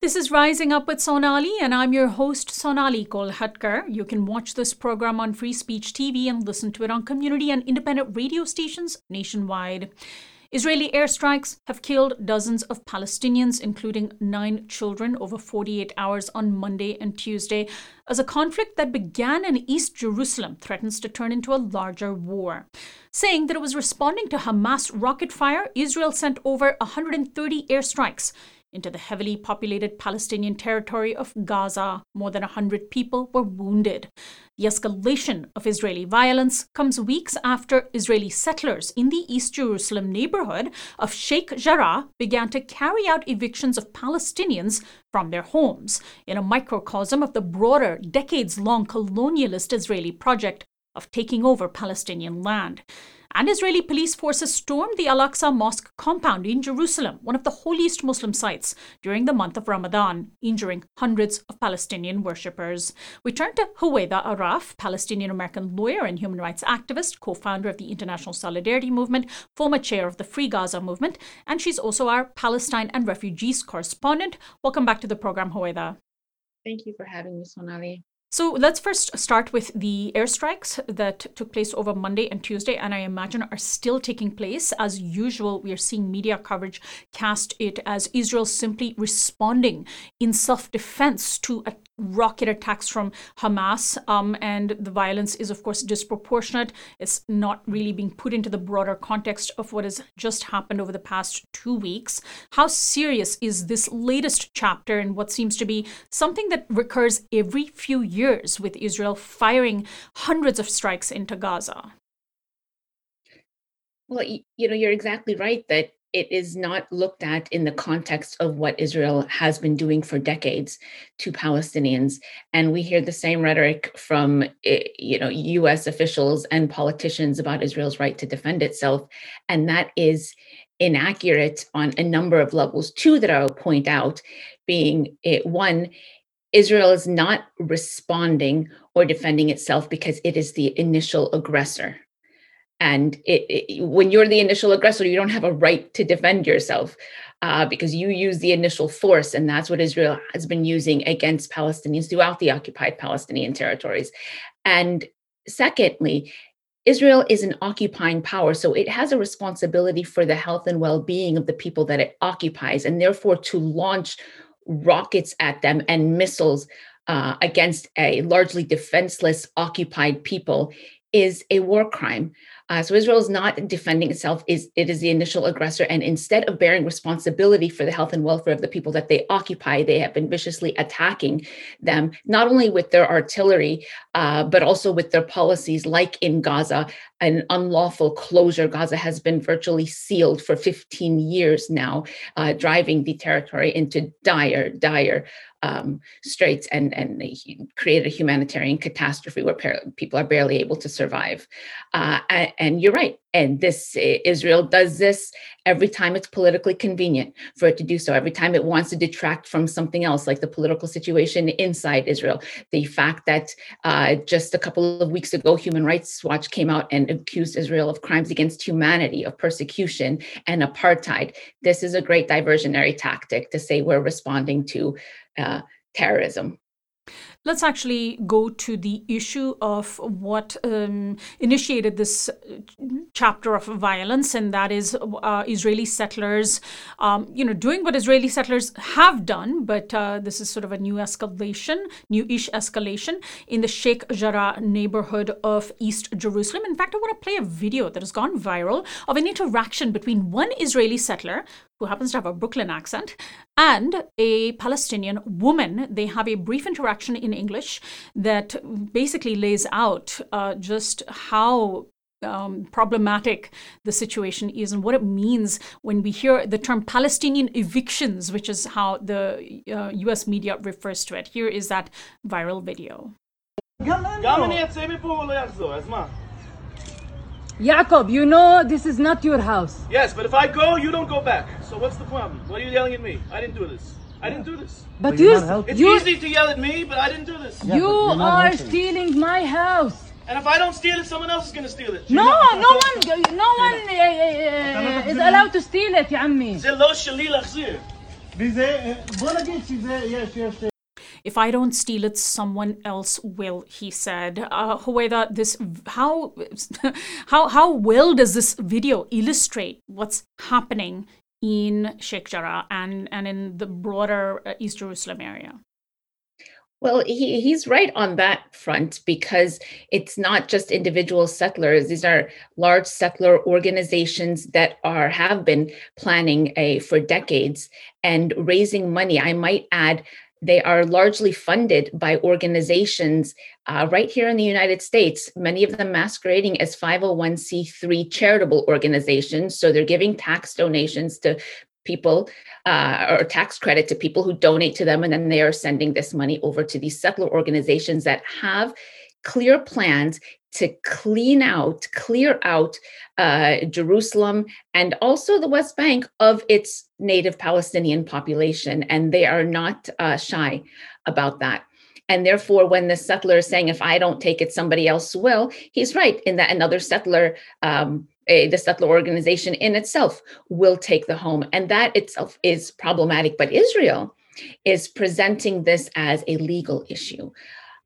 This is Rising Up with Sonali, and I'm your host, Sonali Kolhatkar. You can watch this program on Free Speech TV and listen to it on community and independent radio stations nationwide. Israeli airstrikes have killed dozens of Palestinians, including nine children, over 48 hours on Monday and Tuesday, as a conflict that began in East Jerusalem threatens to turn into a larger war. Saying that it was responding to Hamas rocket fire, Israel sent over 130 airstrikes into the heavily populated Palestinian territory of Gaza. More than 100 people were wounded. The escalation of Israeli violence comes weeks after Israeli settlers in the East Jerusalem neighborhood of Sheikh Jarrah began to carry out evictions of Palestinians from their homes in a microcosm of the broader, decades long colonialist Israeli project of taking over Palestinian land and Israeli police forces stormed the Al Aqsa Mosque compound in Jerusalem, one of the holiest Muslim sites, during the month of Ramadan, injuring hundreds of Palestinian worshippers. We turn to Huwaida Araf, Palestinian American lawyer and human rights activist, co founder of the International Solidarity Movement, former chair of the Free Gaza Movement, and she's also our Palestine and refugees correspondent. Welcome back to the program, Huwaida. Thank you for having me, Sonali. So let's first start with the airstrikes that took place over Monday and Tuesday, and I imagine are still taking place. As usual, we are seeing media coverage cast it as Israel simply responding in self defense to a rocket attacks from Hamas, um, and the violence is, of course, disproportionate. It's not really being put into the broader context of what has just happened over the past two weeks. How serious is this latest chapter in what seems to be something that recurs every few years with Israel firing hundreds of strikes into Gaza? Well, you know, you're exactly right that it is not looked at in the context of what Israel has been doing for decades to Palestinians. And we hear the same rhetoric from eh, you know US officials and politicians about Israel's right to defend itself. And that is inaccurate on a number of levels. Two that I'll point out being it, eh, one, Israel is not responding or defending itself because it is the initial aggressor and it, it, when you're the initial aggressor you don't have a right to defend yourself uh, because you use the initial force and that's what israel has been using against palestinians throughout the occupied palestinian territories. And secondly israel is an occupying power so it has a responsibility for the health and well-being of the people that it occupies and therefore to launch rockets at them and missiles uh, against a largely defenseless occupied people is a war crime uh, so Israel is not defending itself; is it is the initial aggressor, and instead of bearing responsibility for the health and welfare of the people that they occupy, they have been viciously attacking them, not only with their artillery, uh, but also with their policies, like in Gaza, an unlawful closure. Gaza has been virtually sealed for 15 years now, uh, driving the territory into dire, dire um, straits and and create a humanitarian catastrophe where people are barely able to survive. Uh, and, and you're right. And this Israel does this every time it's politically convenient for it to do so. Every time it wants to detract from something else, like the political situation inside Israel. The fact that uh, just a couple of weeks ago, Human Rights Watch came out and accused Israel of crimes against humanity, of persecution and apartheid. This is a great diversionary tactic to say we're responding to uh, terrorism. Let's actually go to the issue of what um, initiated this uh, chapter of violence, and that is uh, Israeli settlers, um, you know, doing what Israeli settlers have done, but uh, this is sort of a new escalation, new-ish escalation in the Sheikh Jarrah neighborhood of East Jerusalem. In fact, I want to play a video that has gone viral of an interaction between one Israeli settler who happens to have a Brooklyn accent, and a Palestinian woman. They have a brief interaction in English that basically lays out uh, just how um, problematic the situation is and what it means when we hear the term Palestinian evictions, which is how the uh, US media refers to it. Here is that viral video. Jacob, you know this is not your house. Yes, but if I go, you don't go back. So what's the problem? Why are you yelling at me? I didn't do this. I didn't do this. But you, it's easy to yell at me, but I didn't do this. Yeah, you are helping. stealing my house. And if I don't steal it, someone else is going to steal it. No, no one, no one uh, uh, is allowed to steal it, يا عمي. if I don't steal it, someone else will, he said. Uh, this how how how well does this video illustrate what's happening in Sheikh Jarrah and, and in the broader uh, East Jerusalem area? Well, he, he's right on that front because it's not just individual settlers. These are large settler organizations that are have been planning a for decades and raising money. I might add, they are largely funded by organizations uh, right here in the United States, many of them masquerading as 501c3 charitable organizations. So they're giving tax donations to people uh, or tax credit to people who donate to them. And then they are sending this money over to these settler organizations that have clear plans to clean out, clear out uh, Jerusalem and also the West Bank of its native Palestinian population. And they are not uh, shy about that. And therefore, when the settler is saying, if I don't take it, somebody else will, he's right in that another settler um, a, the settler organization in itself will take the home. And that itself is problematic. But Israel is presenting this as a legal issue.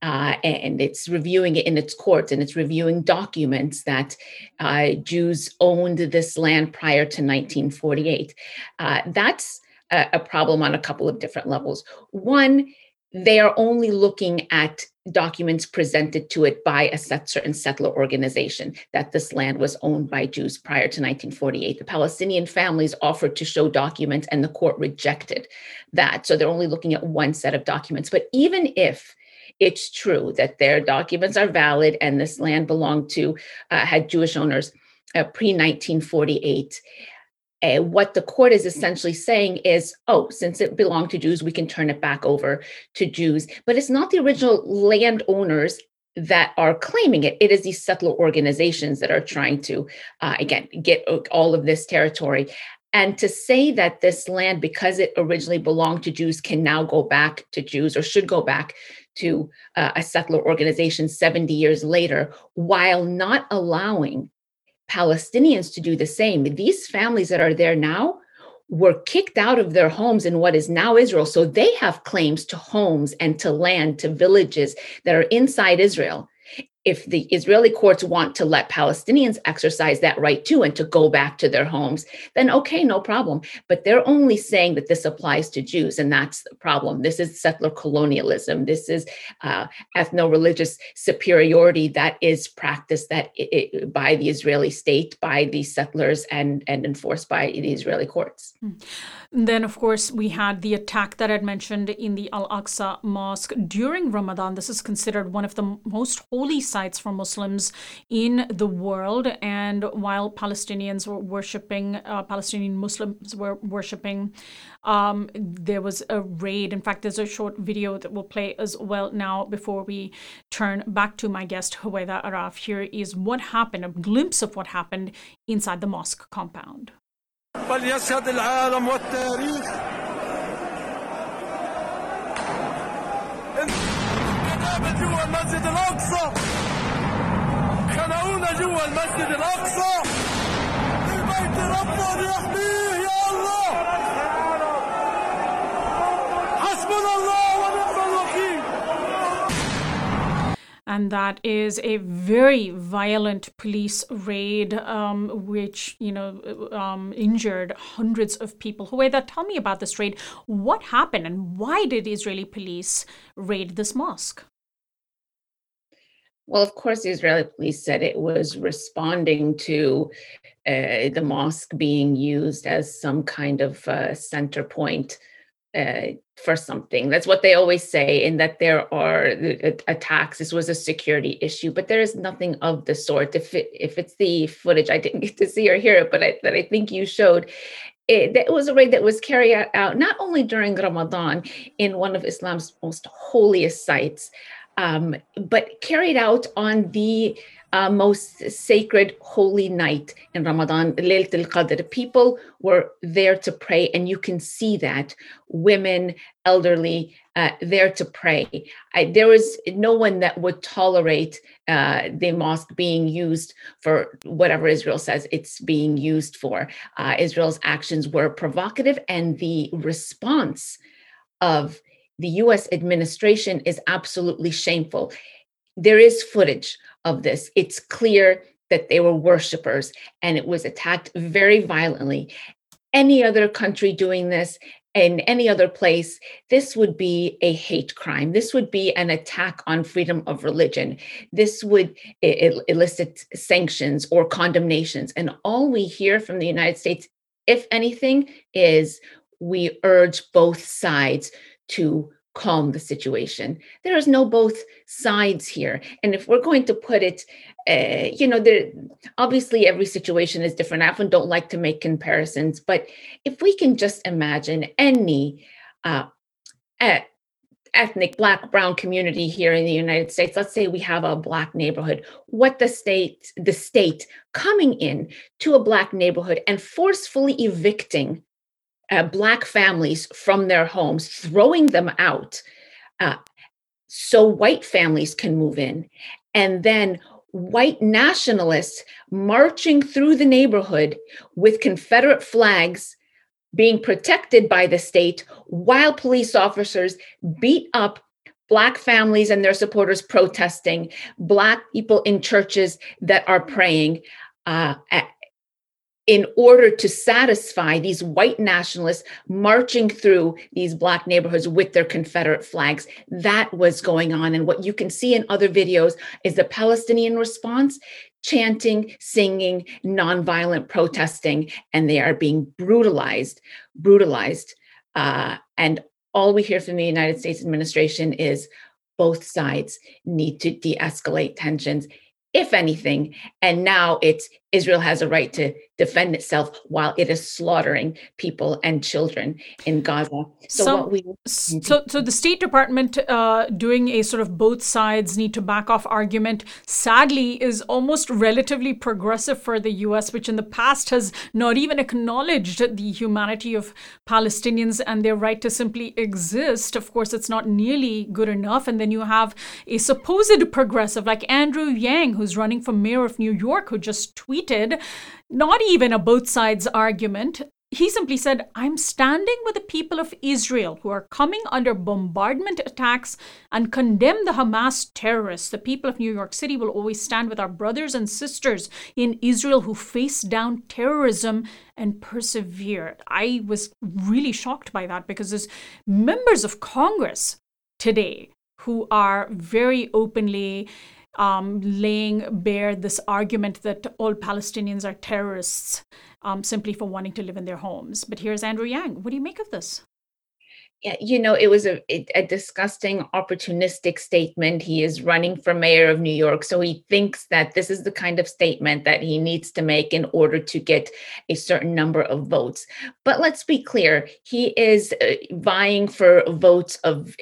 Uh, and it's reviewing it in its courts and it's reviewing documents that uh, Jews owned this land prior to 1948. Uh, that's a, a problem on a couple of different levels. One, they are only looking at documents presented to it by a certain settler organization that this land was owned by Jews prior to 1948. The Palestinian families offered to show documents and the court rejected that. So they're only looking at one set of documents. But even if it's true that their documents are valid and this land belonged to, uh, had Jewish owners uh, pre 1948, uh, what the court is essentially saying is, oh, since it belonged to Jews, we can turn it back over to Jews. But it's not the original landowners that are claiming it. It is these settler organizations that are trying to, uh, again, get all of this territory. And to say that this land, because it originally belonged to Jews, can now go back to Jews or should go back to uh, a settler organization 70 years later, while not allowing Palestinians to do the same. These families that are there now were kicked out of their homes in what is now Israel. So they have claims to homes and to land, to villages that are inside Israel if the Israeli courts want to let Palestinians exercise that right too and to go back to their homes, then okay, no problem. But they're only saying that this applies to Jews, and that's the problem. This is settler colonialism. This is uh, ethno religious superiority that is practiced that it, it, by the Israeli state, by the settlers, and, and enforced by the Israeli courts. Hmm. Then, of course, we had the attack that I'd mentioned in the Al Aqsa Mosque during Ramadan. This is considered one of the most holy sites for Muslims in the world. And while Palestinians were worshiping, uh, Palestinian Muslims were worshiping, um, there was a raid. In fact, there's a short video that we'll play as well now before we turn back to my guest, Huwaida Araf. Here is what happened, a glimpse of what happened inside the mosque compound. فليشهد العالم والتاريخ جوا المسجد الاقصى جوا المسجد الاقصى ربنا يحميه يا الله حسبنا الله ونعم الوكيل and that is a very violent police raid, um, which you know um, injured hundreds of people. Huwaida, tell me about this raid. What happened, and why did Israeli police raid this mosque? Well, of course, the Israeli police said it was responding to uh, the mosque being used as some kind of uh, center point uh, for something. That's what they always say, in that there are attacks. This was a security issue, but there is nothing of the sort. If it, if it's the footage, I didn't get to see or hear it, but I, that I think you showed. It was a raid that was carried out not only during Ramadan in one of Islam's most holiest sites, um, but carried out on the uh, most sacred holy night in Ramadan, Laylat al-Qadr. People were there to pray, and you can see that women, elderly, uh, there to pray. I, there was no one that would tolerate uh, the mosque being used for whatever Israel says it's being used for. Uh, Israel's actions were provocative, and the response of the US administration is absolutely shameful. There is footage of this. It's clear that they were worshipers and it was attacked very violently. Any other country doing this in any other place, this would be a hate crime. This would be an attack on freedom of religion. This would elicit sanctions or condemnations. And all we hear from the United States, if anything, is we urge both sides to calm the situation. There is no both sides here. And if we're going to put it, uh, you know, there obviously every situation is different. I often don't like to make comparisons, but if we can just imagine any uh, ethnic black brown community here in the united states let's say we have a black neighborhood what the state the state coming in to a black neighborhood and forcefully evicting uh, Black families from their homes, throwing them out uh, so white families can move in. And then white nationalists marching through the neighborhood with Confederate flags being protected by the state while police officers beat up Black families and their supporters protesting, Black people in churches that are praying. Uh, in order to satisfy these white nationalists marching through these black neighborhoods with their Confederate flags. That was going on. And what you can see in other videos is the Palestinian response chanting, singing, nonviolent protesting, and they are being brutalized, brutalized. Uh, and all we hear from the United States administration is both sides need to de escalate tensions if anything. And now it's Israel has a right to defend itself while it is slaughtering people and children in Gaza. So, so we so, so the State Department uh, doing a sort of both sides need to back off argument, sadly, is almost relatively progressive for the U.S., which in the past has not even acknowledged the humanity of Palestinians and their right to simply exist. Of course, it's not nearly good enough. And then you have a supposed progressive like Andrew Yang, who's running for mayor of New York, who just tweeted not even a both sides argument. He simply said, I'm standing with the people of Israel who are coming under bombardment attacks and condemn the Hamas terrorists. The people of New York City will always stand with our brothers and sisters in Israel who face down terrorism and persevere. I was really shocked by that because there's members of Congress today who are very openly um, laying bare this argument that all Palestinians are terrorists um, simply for wanting to live in their homes. But here's Andrew Yang. What do you make of this? Yeah, you know, it was a, a disgusting, opportunistic statement. He is running for mayor of New York. So he thinks that this is the kind of statement that he needs to make in order to get a certain number of votes. But let's be clear, he is uh, vying for votes of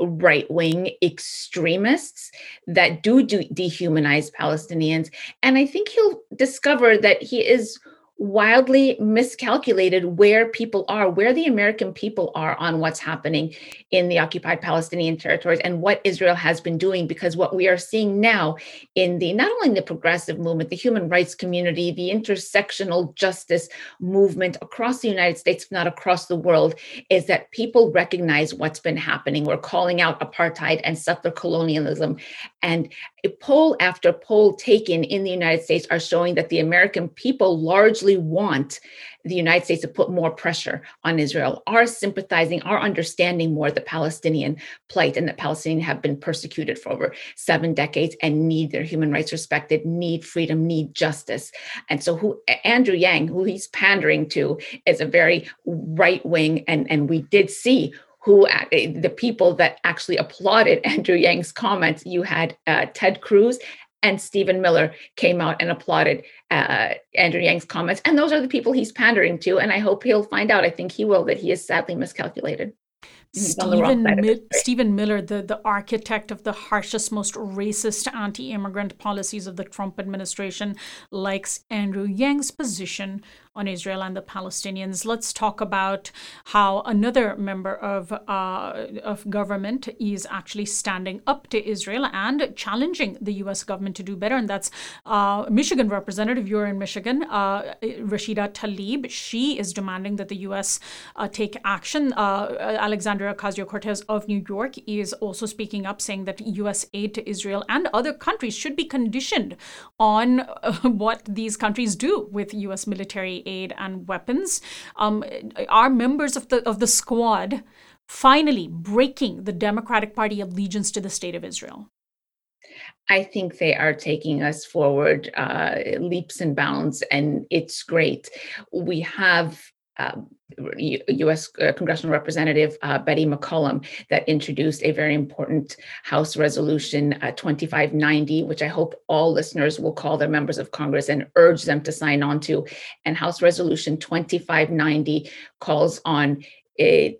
right wing extremists that do, do dehumanize Palestinians. And I think he'll discover that he is wildly miscalculated where people are, where the American people are on what's happening in the occupied Palestinian territories and what Israel has been doing. Because what we are seeing now in the not only the progressive movement, the human rights community, the intersectional justice movement across the United States, if not across the world, is that people recognize what's been happening. We're calling out apartheid and settler colonialism. And poll after poll taken in the United States are showing that the American people largely want the United States to put more pressure on Israel, are sympathizing, are understanding more the Palestinian plight and that Palestinians have been persecuted for over seven decades and need their human rights respected, need freedom, need justice. And so who Andrew Yang, who he's pandering to, is a very right wing, and, and we did see who the people that actually applauded Andrew Yang's comments. You had uh, Ted Cruz and Stephen Miller came out and applauded uh, Andrew Yang's comments. And those are the people he's pandering to. And I hope he'll find out, I think he will, that he is sadly miscalculated. Stephen, Mi- Stephen Miller, the, the architect of the harshest, most racist anti immigrant policies of the Trump administration, likes Andrew Yang's position on Israel and the Palestinians. Let's talk about how another member of uh, of government is actually standing up to Israel and challenging the U.S. government to do better, and that's uh, Michigan Representative. You're in Michigan, uh, Rashida Tlaib. She is demanding that the U.S. Uh, take action. Uh, Alexandria Ocasio Cortez of New York is also speaking up, saying that U.S. aid to Israel and other countries should be conditioned on uh, what these countries do with U.S. military aid and weapons um, are members of the of the squad finally breaking the Democratic Party allegiance to the state of Israel? I think they are taking us forward uh, leaps and bounds, and it's great. We have U.S. Uh, Congressional Representative uh, Betty McCollum that introduced a very important House Resolution uh, 2590, which I hope all listeners will call their members of Congress and urge them to sign on to. And House Resolution 2590 calls on a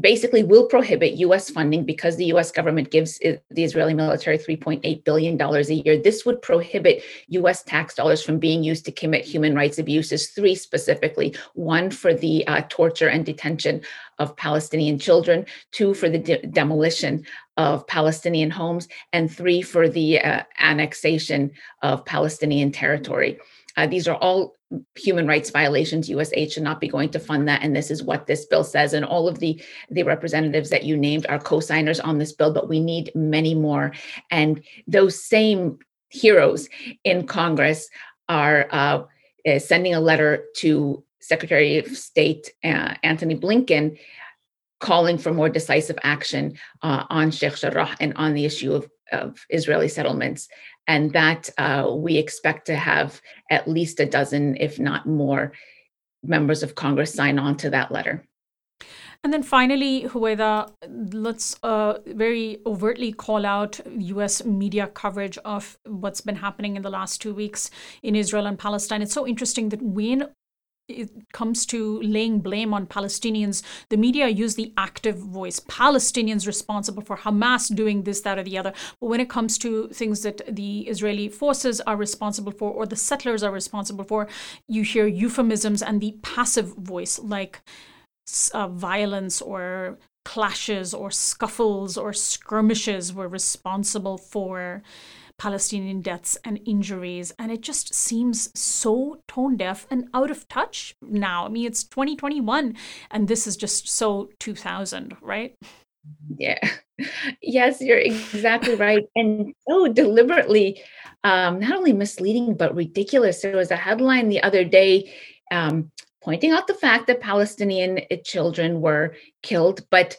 basically will prohibit US funding because the US government gives the Israeli military $3.8 billion a year. This would prohibit US tax dollars from being used to commit human rights abuses, three specifically one for the uh, torture and detention of Palestinian children, two for the de- demolition of Palestinian homes, and three for the uh, annexation of Palestinian territory. Uh, these are all human rights violations. USAID should not be going to fund that. And this is what this bill says. And all of the, the representatives that you named are co-signers on this bill, but we need many more. And those same heroes in Congress are uh, uh sending a letter to Secretary of State uh, Antony Blinken calling for more decisive action uh, on Sheikh Jarrah and on the issue of, of Israeli settlements and that uh, we expect to have at least a dozen, if not more, members of Congress sign on to that letter. And then finally, Huwaida, let's uh, very overtly call out US media coverage of what's been happening in the last two weeks in Israel and Palestine. It's so interesting that when it comes to laying blame on Palestinians, the media use the active voice. Palestinians responsible for Hamas doing this, that, or the other. But when it comes to things that the Israeli forces are responsible for or the settlers are responsible for, you hear euphemisms and the passive voice, like uh, violence or clashes or scuffles or skirmishes were responsible for Palestinian deaths and injuries. And it just seems so tone deaf and out of touch now. I mean, it's 2021, and this is just so 2000, right? Yeah. Yes, you're exactly right. And so deliberately, um, not only misleading, but ridiculous. There was a headline the other day um, pointing out the fact that Palestinian children were killed, but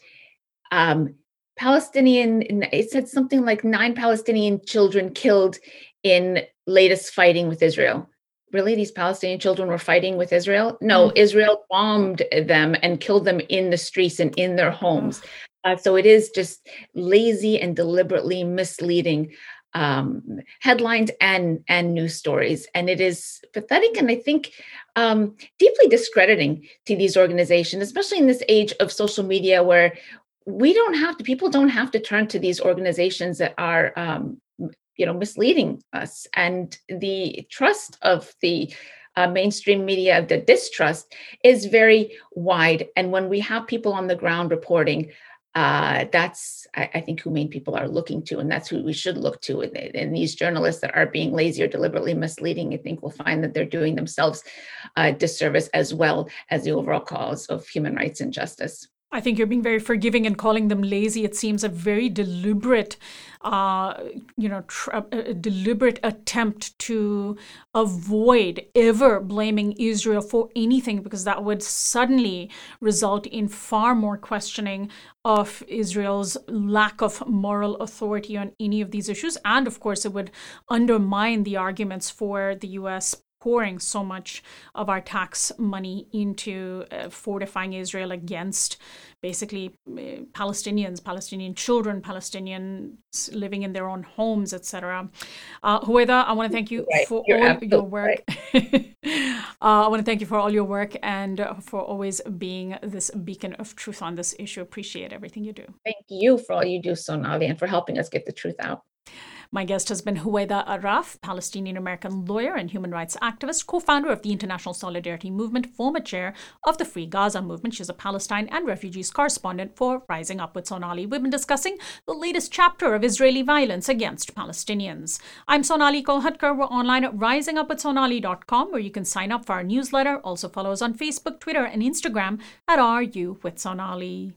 um, Palestinian, it said something like nine Palestinian children killed in latest fighting with Israel. Really, these Palestinian children were fighting with Israel? No, mm. Israel bombed them and killed them in the streets and in their homes. Uh, so it is just lazy and deliberately misleading um, headlines and and news stories, and it is pathetic and I think um, deeply discrediting to these organizations, especially in this age of social media where we don't have to people don't have to turn to these organizations that are um, you know misleading us. And the trust of the uh, mainstream media the distrust is very wide. And when we have people on the ground reporting uh, that's I, I, think who main people are looking to and that's who we should look to. And, and, these journalists that are being lazy or deliberately misleading i think will find that they're doing themselves a disservice as well as the overall cause of human rights and justice I think you're being very forgiving and calling them lazy. It seems a very deliberate, uh, you know, tr- a deliberate attempt to avoid ever blaming Israel for anything because that would suddenly result in far more questioning of Israel's lack of moral authority on any of these issues. And of course, it would undermine the arguments for the U.S pouring so much of our tax money into uh, fortifying Israel against basically uh, Palestinians, Palestinian children, Palestinians living in their own homes, etc. Uh, Huwaida, I want to thank you right. for You're all your work. Right. uh, I want to thank you for all your work and uh, for always being this beacon of truth on this issue. Appreciate everything you do. Thank you for all you do, Sonali, and for helping us get the truth out. My guest has been Huwaida Araf, Palestinian American lawyer and human rights activist, co founder of the International Solidarity Movement, former chair of the Free Gaza Movement. She's a Palestine and refugees correspondent for Rising Up with Sonali. We've been discussing the latest chapter of Israeli violence against Palestinians. I'm Sonali Kolhatkar. We're online at risingupwithsonali.com where you can sign up for our newsletter. Also follow us on Facebook, Twitter, and Instagram at RU with Sonali.